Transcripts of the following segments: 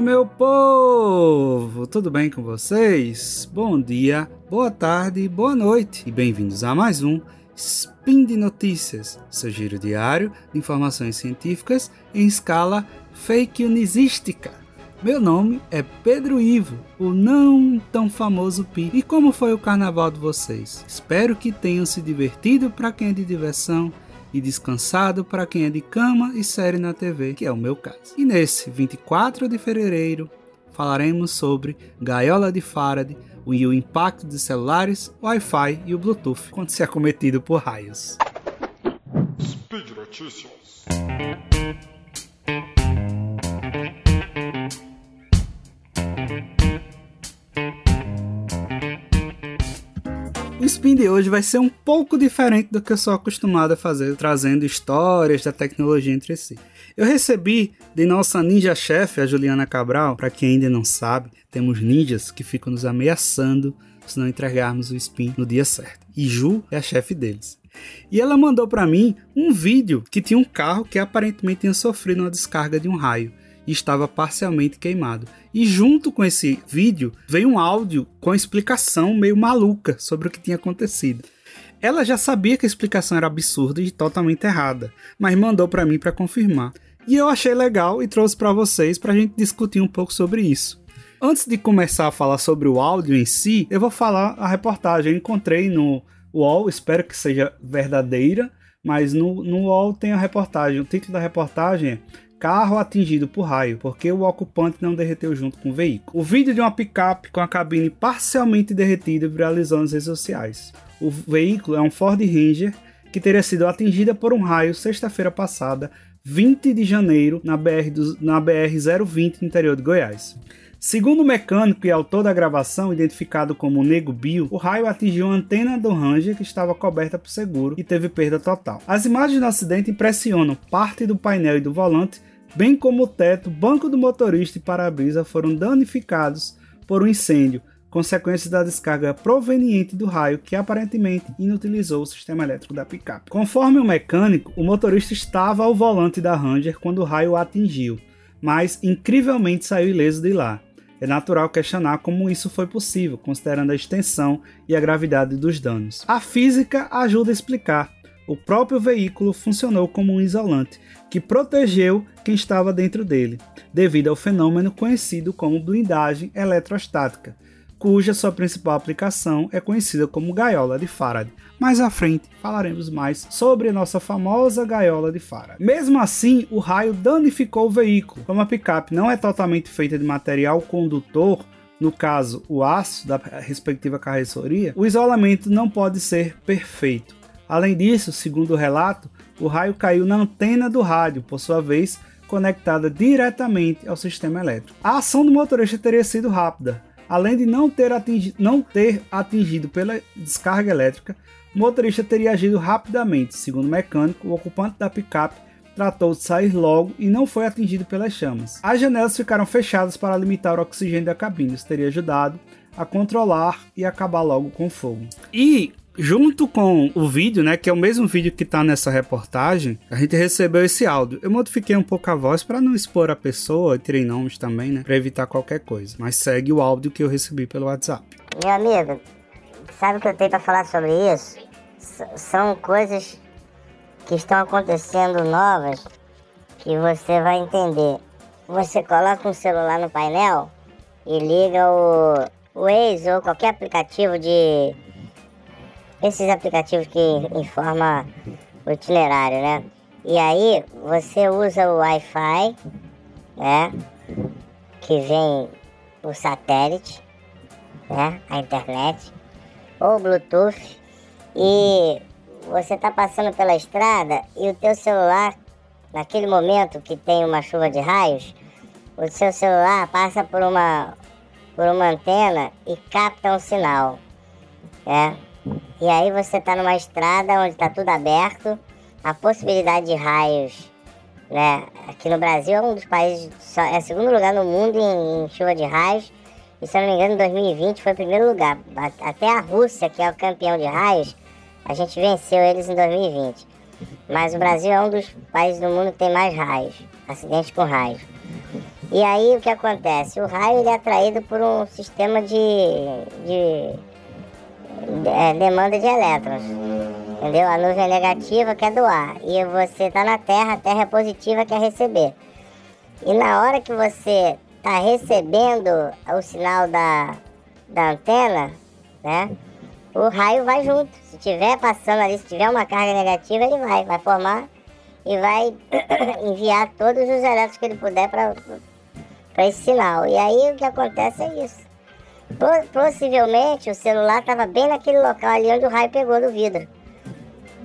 aí, meu povo! Tudo bem com vocês? Bom dia, boa tarde, boa noite e bem-vindos a mais um Spin de Notícias, seu giro diário de informações científicas em escala fake newsística. Meu nome é Pedro Ivo, o não tão famoso Pi. E como foi o carnaval de vocês? Espero que tenham se divertido para quem é de diversão e descansado para quem é de cama e série na TV, que é o meu caso. E nesse 24 de fevereiro falaremos sobre gaiola de Faraday e o impacto de celulares, Wi-Fi e o Bluetooth quando se é cometido por raios. Speed Notícias. Spin de hoje vai ser um pouco diferente do que eu sou acostumado a fazer, trazendo histórias da tecnologia entre si. Eu recebi de nossa ninja-chefe, a Juliana Cabral, para quem ainda não sabe, temos ninjas que ficam nos ameaçando se não entregarmos o spin no dia certo. E Ju é a chefe deles. E ela mandou para mim um vídeo que tinha um carro que aparentemente tinha sofrido uma descarga de um raio estava parcialmente queimado. E junto com esse vídeo veio um áudio com explicação meio maluca sobre o que tinha acontecido. Ela já sabia que a explicação era absurda e totalmente errada, mas mandou para mim para confirmar. E eu achei legal e trouxe para vocês para a gente discutir um pouco sobre isso. Antes de começar a falar sobre o áudio em si, eu vou falar a reportagem. Eu encontrei no UOL, espero que seja verdadeira, mas no, no UOL tem a reportagem. O título da reportagem é carro atingido por raio, porque o ocupante não derreteu junto com o veículo. O vídeo de uma picape com a cabine parcialmente derretida viralizou nas redes sociais. O veículo é um Ford Ranger que teria sido atingida por um raio sexta-feira passada, 20 de janeiro, na BR, do, na BR 020 no interior de Goiás. Segundo o mecânico e autor da gravação, identificado como Nego Bill, o raio atingiu a antena do Ranger que estava coberta por seguro e teve perda total. As imagens do acidente impressionam parte do painel e do volante bem como o teto, banco do motorista e para-brisa foram danificados por um incêndio, consequência da descarga proveniente do raio que aparentemente inutilizou o sistema elétrico da picape. Conforme o mecânico, o motorista estava ao volante da Ranger quando o raio o atingiu, mas incrivelmente saiu ileso de lá. É natural questionar como isso foi possível, considerando a extensão e a gravidade dos danos. A física ajuda a explicar, o próprio veículo funcionou como um isolante, que protegeu quem estava dentro dele, devido ao fenômeno conhecido como blindagem eletrostática, cuja sua principal aplicação é conhecida como gaiola de Faraday. Mais à frente falaremos mais sobre a nossa famosa gaiola de Faraday. Mesmo assim, o raio danificou o veículo. Como a picape não é totalmente feita de material condutor, no caso o aço da respectiva carroceria, o isolamento não pode ser perfeito. Além disso, segundo o relato, o raio caiu na antena do rádio, por sua vez conectada diretamente ao sistema elétrico. A ação do motorista teria sido rápida. Além de não ter, atingido, não ter atingido pela descarga elétrica, o motorista teria agido rapidamente. Segundo o mecânico, o ocupante da picape tratou de sair logo e não foi atingido pelas chamas. As janelas ficaram fechadas para limitar o oxigênio da cabine, isso teria ajudado a controlar e acabar logo com o fogo. E junto com o vídeo, né, que é o mesmo vídeo que tá nessa reportagem, a gente recebeu esse áudio. Eu modifiquei um pouco a voz para não expor a pessoa, tirei nomes também, né, para evitar qualquer coisa. Mas segue o áudio que eu recebi pelo WhatsApp. Meu amigo, sabe o que eu tenho para falar sobre isso? S são coisas que estão acontecendo novas que você vai entender. Você coloca um celular no painel e liga o, Waze ou qualquer aplicativo de esses aplicativos que informam o itinerário, né? E aí você usa o Wi-Fi, né? Que vem o satélite, né? A internet, ou Bluetooth, e você tá passando pela estrada e o teu celular, naquele momento que tem uma chuva de raios, o seu celular passa por uma por uma antena e capta um sinal, né? E aí você está numa estrada onde está tudo aberto, a possibilidade de raios, né? Aqui no Brasil é um dos países, é segundo lugar no mundo em, em chuva de raios. E se eu não me engano, em 2020 foi o primeiro lugar. Até a Rússia, que é o campeão de raios, a gente venceu eles em 2020. Mas o Brasil é um dos países do mundo que tem mais raios, acidentes com raios. E aí o que acontece? O raio ele é atraído por um sistema de, de é, demanda de elétrons. Entendeu? A nuvem é negativa quer doar. E você está na Terra, a Terra é positiva quer receber. E na hora que você está recebendo o sinal da, da antena, né? O raio vai junto. Se tiver passando ali, se tiver uma carga negativa, ele vai, vai formar e vai enviar todos os elétrons que ele puder para esse sinal. E aí o que acontece é isso. Possivelmente o celular estava bem naquele local ali onde o raio pegou do vidro.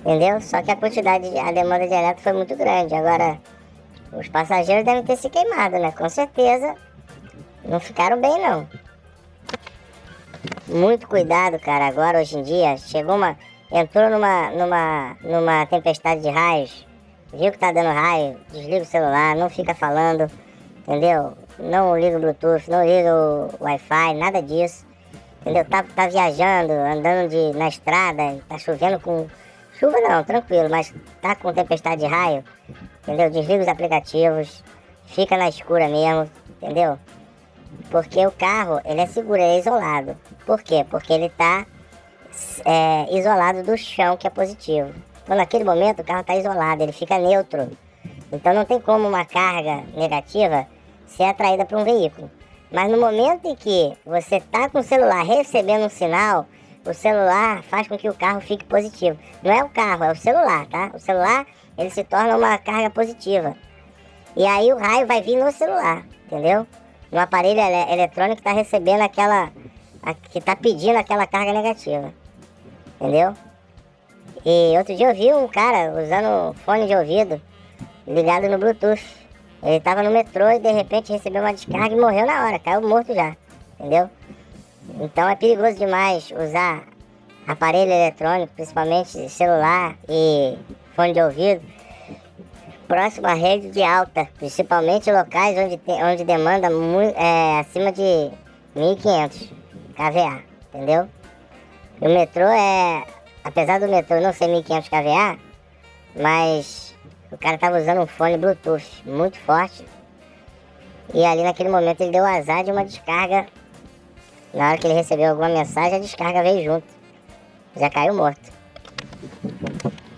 Entendeu? Só que a quantidade, a demanda de elétron foi muito grande. Agora, os passageiros devem ter se queimado, né? Com certeza. Não ficaram bem, não. Muito cuidado, cara. Agora, hoje em dia, chegou uma. Entrou numa, numa, numa tempestade de raios. Viu que tá dando raio, desliga o celular, não fica falando, entendeu? Não liga o Bluetooth, não liga o Wi-Fi, nada disso. Entendeu? Tá, tá viajando, andando de, na estrada, tá chovendo com. Chuva não, tranquilo, mas tá com tempestade de raio, entendeu? Desliga os aplicativos, fica na escura mesmo, entendeu? Porque o carro, ele é seguro, ele é isolado. Por quê? Porque ele está é, isolado do chão, que é positivo. Então, naquele momento, o carro está isolado, ele fica neutro. Então, não tem como uma carga negativa ser atraída para um veículo. Mas no momento em que você está com o celular recebendo um sinal, o celular faz com que o carro fique positivo. Não é o carro, é o celular, tá? O celular, ele se torna uma carga positiva. E aí o raio vai vir no celular, entendeu? no aparelho ele eletrônico está recebendo aquela. A, que está pedindo aquela carga negativa. Entendeu? E outro dia eu vi um cara usando fone de ouvido ligado no Bluetooth. Ele estava no metrô e de repente recebeu uma descarga e morreu na hora, caiu morto já. Entendeu? Então é perigoso demais usar aparelho eletrônico, principalmente celular e fone de ouvido, próximo à rede de alta, principalmente locais onde, tem, onde demanda muito, é, acima de 1.500 kVA, entendeu? E o metrô é, apesar do metrô não ser 1.500 kVA, mas o cara tava usando um fone Bluetooth muito forte. E ali naquele momento ele deu azar de uma descarga. Na hora que ele recebeu alguma mensagem, a descarga veio junto. Já caiu morto.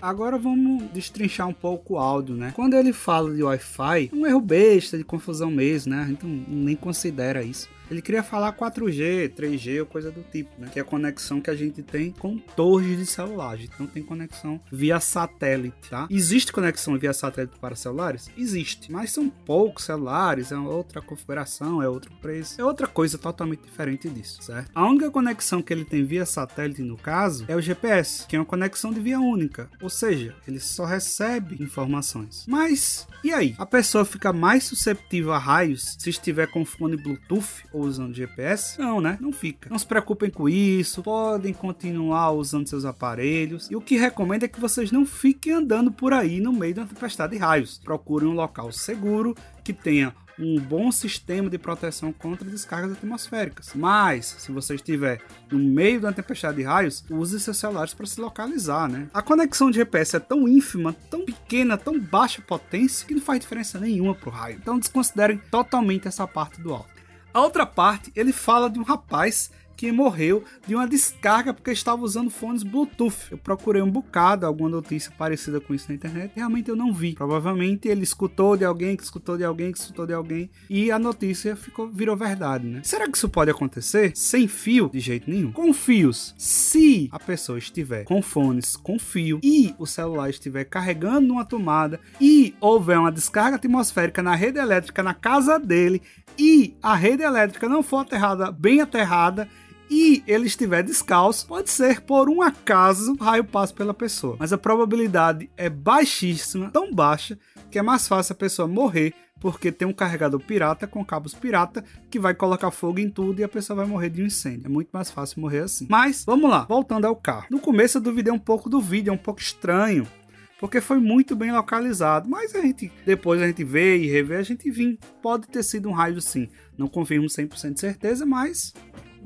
Agora vamos destrinchar um pouco o áudio, né? Quando ele fala de Wi-Fi, é um erro besta, de confusão mesmo, né? Gente nem considera isso. Ele queria falar 4G, 3G ou coisa do tipo, né? Que é a conexão que a gente tem com torres de celular. A gente não tem conexão via satélite, tá? Existe conexão via satélite para celulares? Existe, mas são poucos celulares, é outra configuração, é outro preço, é outra coisa totalmente diferente disso, certo? A única conexão que ele tem via satélite, no caso, é o GPS, que é uma conexão de via única, ou seja, ele só recebe informações. Mas, e aí? A pessoa fica mais susceptível a raios se estiver com fone Bluetooth usando GPS? Não, né? Não fica. Não se preocupem com isso, podem continuar usando seus aparelhos. E o que recomendo é que vocês não fiquem andando por aí no meio da tempestade de raios. Procurem um local seguro que tenha um bom sistema de proteção contra descargas atmosféricas. Mas, se você estiver no meio da tempestade de raios, use seus celulares para se localizar, né? A conexão de GPS é tão ínfima, tão pequena, tão baixa potência que não faz diferença nenhuma para o raio. Então desconsiderem totalmente essa parte do alto. A outra parte, ele fala de um rapaz que morreu de uma descarga porque estava usando fones Bluetooth. Eu procurei um bocado, alguma notícia parecida com isso na internet, e realmente eu não vi. Provavelmente ele escutou de alguém, que escutou de alguém, que escutou de alguém, e a notícia ficou virou verdade, né? Será que isso pode acontecer sem fio? De jeito nenhum. Com fios, se a pessoa estiver com fones com fio e o celular estiver carregando numa tomada e houver uma descarga atmosférica na rede elétrica na casa dele, e a rede elétrica não for aterrada bem aterrada e ele estiver descalço, pode ser por um acaso o raio passe pela pessoa. Mas a probabilidade é baixíssima, tão baixa, que é mais fácil a pessoa morrer porque tem um carregador pirata com cabos pirata que vai colocar fogo em tudo e a pessoa vai morrer de um incêndio. É muito mais fácil morrer assim. Mas vamos lá, voltando ao carro. No começo eu duvidei um pouco do vídeo, é um pouco estranho porque foi muito bem localizado. Mas a gente, depois a gente vê e revê, a gente vê, pode ter sido um raio sim. Não confirmo 100% de certeza, mas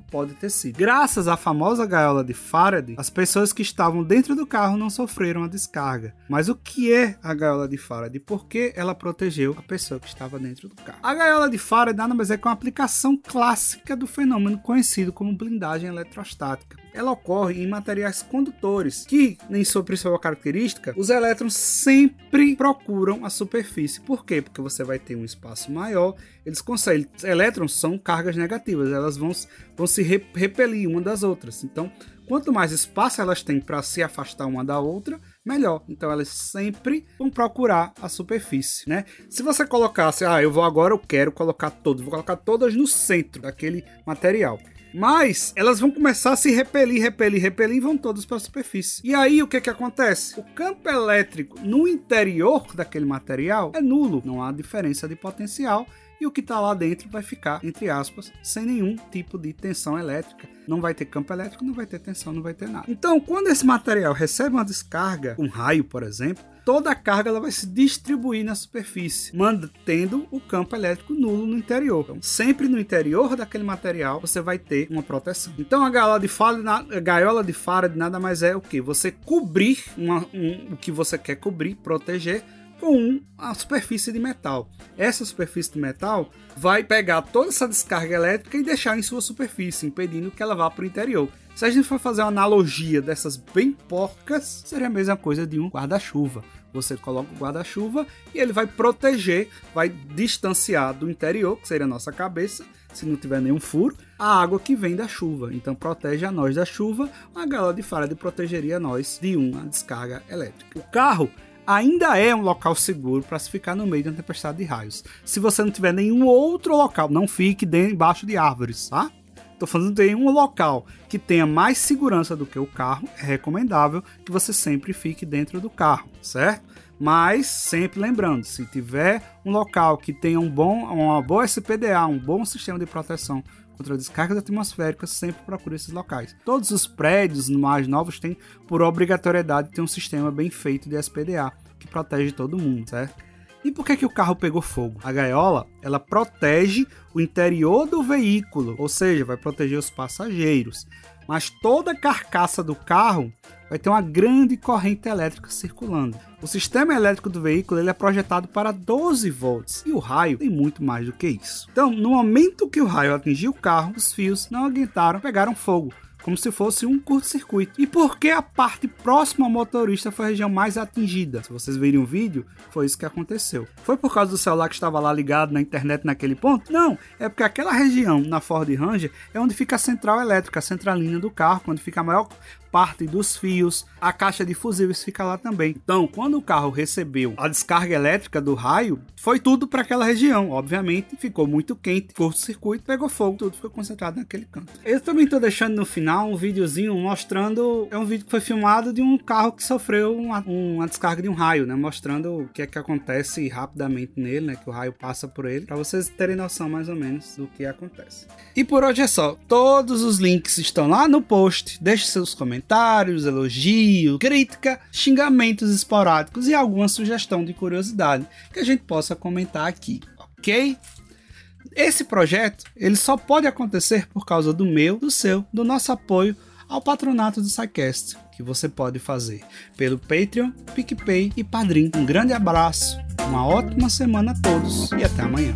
pode ter sido. Graças à famosa gaiola de Faraday, as pessoas que estavam dentro do carro não sofreram a descarga. Mas o que é a gaiola de Faraday? Por que ela protegeu a pessoa que estava dentro do carro? A gaiola de Faraday nada mais é que uma aplicação clássica do fenômeno conhecido como blindagem eletrostática ela ocorre em materiais condutores, que, em sua principal característica, os elétrons sempre procuram a superfície. Por quê? Porque você vai ter um espaço maior, eles conseguem. Elétrons são cargas negativas, elas vão, vão se repelir uma das outras. Então, quanto mais espaço elas têm para se afastar uma da outra, melhor. Então elas sempre vão procurar a superfície, né? Se você colocasse, ah, eu vou agora, eu quero colocar todas, vou colocar todas no centro daquele material. Mas elas vão começar a se repelir, repelir, repelir e vão todas para a superfície. E aí o que que acontece? O campo elétrico no interior daquele material é nulo, não há diferença de potencial e o que está lá dentro vai ficar, entre aspas, sem nenhum tipo de tensão elétrica. Não vai ter campo elétrico, não vai ter tensão, não vai ter nada. Então, quando esse material recebe uma descarga, um raio, por exemplo, toda a carga ela vai se distribuir na superfície, mantendo o campo elétrico nulo no interior. Então, sempre no interior daquele material você vai ter uma proteção. Então a gaiola de Faraday, a gaiola de Faraday nada mais é o que? Você cobrir uma, um, o que você quer cobrir, proteger com a superfície de metal. Essa superfície de metal vai pegar toda essa descarga elétrica e deixar em sua superfície, impedindo que ela vá para o interior. Se a gente for fazer uma analogia dessas bem porcas, seria a mesma coisa de um guarda-chuva. Você coloca o guarda-chuva e ele vai proteger, vai distanciar do interior, que seria a nossa cabeça, se não tiver nenhum furo, a água que vem da chuva. Então protege a nós da chuva, a gaiola de Faraday protegeria nós de uma descarga elétrica. O carro ainda é um local seguro para se ficar no meio de uma tempestade de raios. Se você não tiver nenhum outro local, não fique debaixo de árvores, tá? Estou falando de um local que tenha mais segurança do que o carro, é recomendável que você sempre fique dentro do carro, certo? Mas sempre lembrando, se tiver um local que tenha um bom, uma boa SPDA, um bom sistema de proteção contra descargas atmosféricas, sempre procure esses locais. Todos os prédios mais novos têm, por obrigatoriedade, ter um sistema bem feito de SPDA, que protege todo mundo, certo? E por que, que o carro pegou fogo? A gaiola, ela protege o interior do veículo, ou seja, vai proteger os passageiros. Mas toda a carcaça do carro vai ter uma grande corrente elétrica circulando. O sistema elétrico do veículo ele é projetado para 12 volts e o raio tem muito mais do que isso. Então, no momento que o raio atingiu o carro, os fios não aguentaram, pegaram fogo como se fosse um curto-circuito. E por que a parte próxima ao motorista foi a região mais atingida? Se vocês verem o vídeo, foi isso que aconteceu. Foi por causa do celular que estava lá ligado na internet naquele ponto? Não, é porque aquela região na Ford Ranger é onde fica a central elétrica, a centralina do carro, onde fica a maior parte dos fios, a caixa de fusíveis fica lá também. Então, quando o carro recebeu a descarga elétrica do raio, foi tudo para aquela região. Obviamente, ficou muito quente, curto-circuito, pegou fogo, tudo ficou concentrado naquele canto. Eu também estou deixando no final um videozinho mostrando. É um vídeo que foi filmado de um carro que sofreu uma, uma descarga de um raio, né? Mostrando o que é que acontece rapidamente nele, né? Que o raio passa por ele, para vocês terem noção mais ou menos do que acontece. E por hoje é só. Todos os links estão lá no post. Deixe seus comentários comentários, elogio, crítica, xingamentos esporádicos e alguma sugestão de curiosidade que a gente possa comentar aqui, ok? Esse projeto ele só pode acontecer por causa do meu, do seu, do nosso apoio ao patronato do SciCast, que você pode fazer pelo Patreon, PicPay e Padrim. Um grande abraço, uma ótima semana a todos e até amanhã.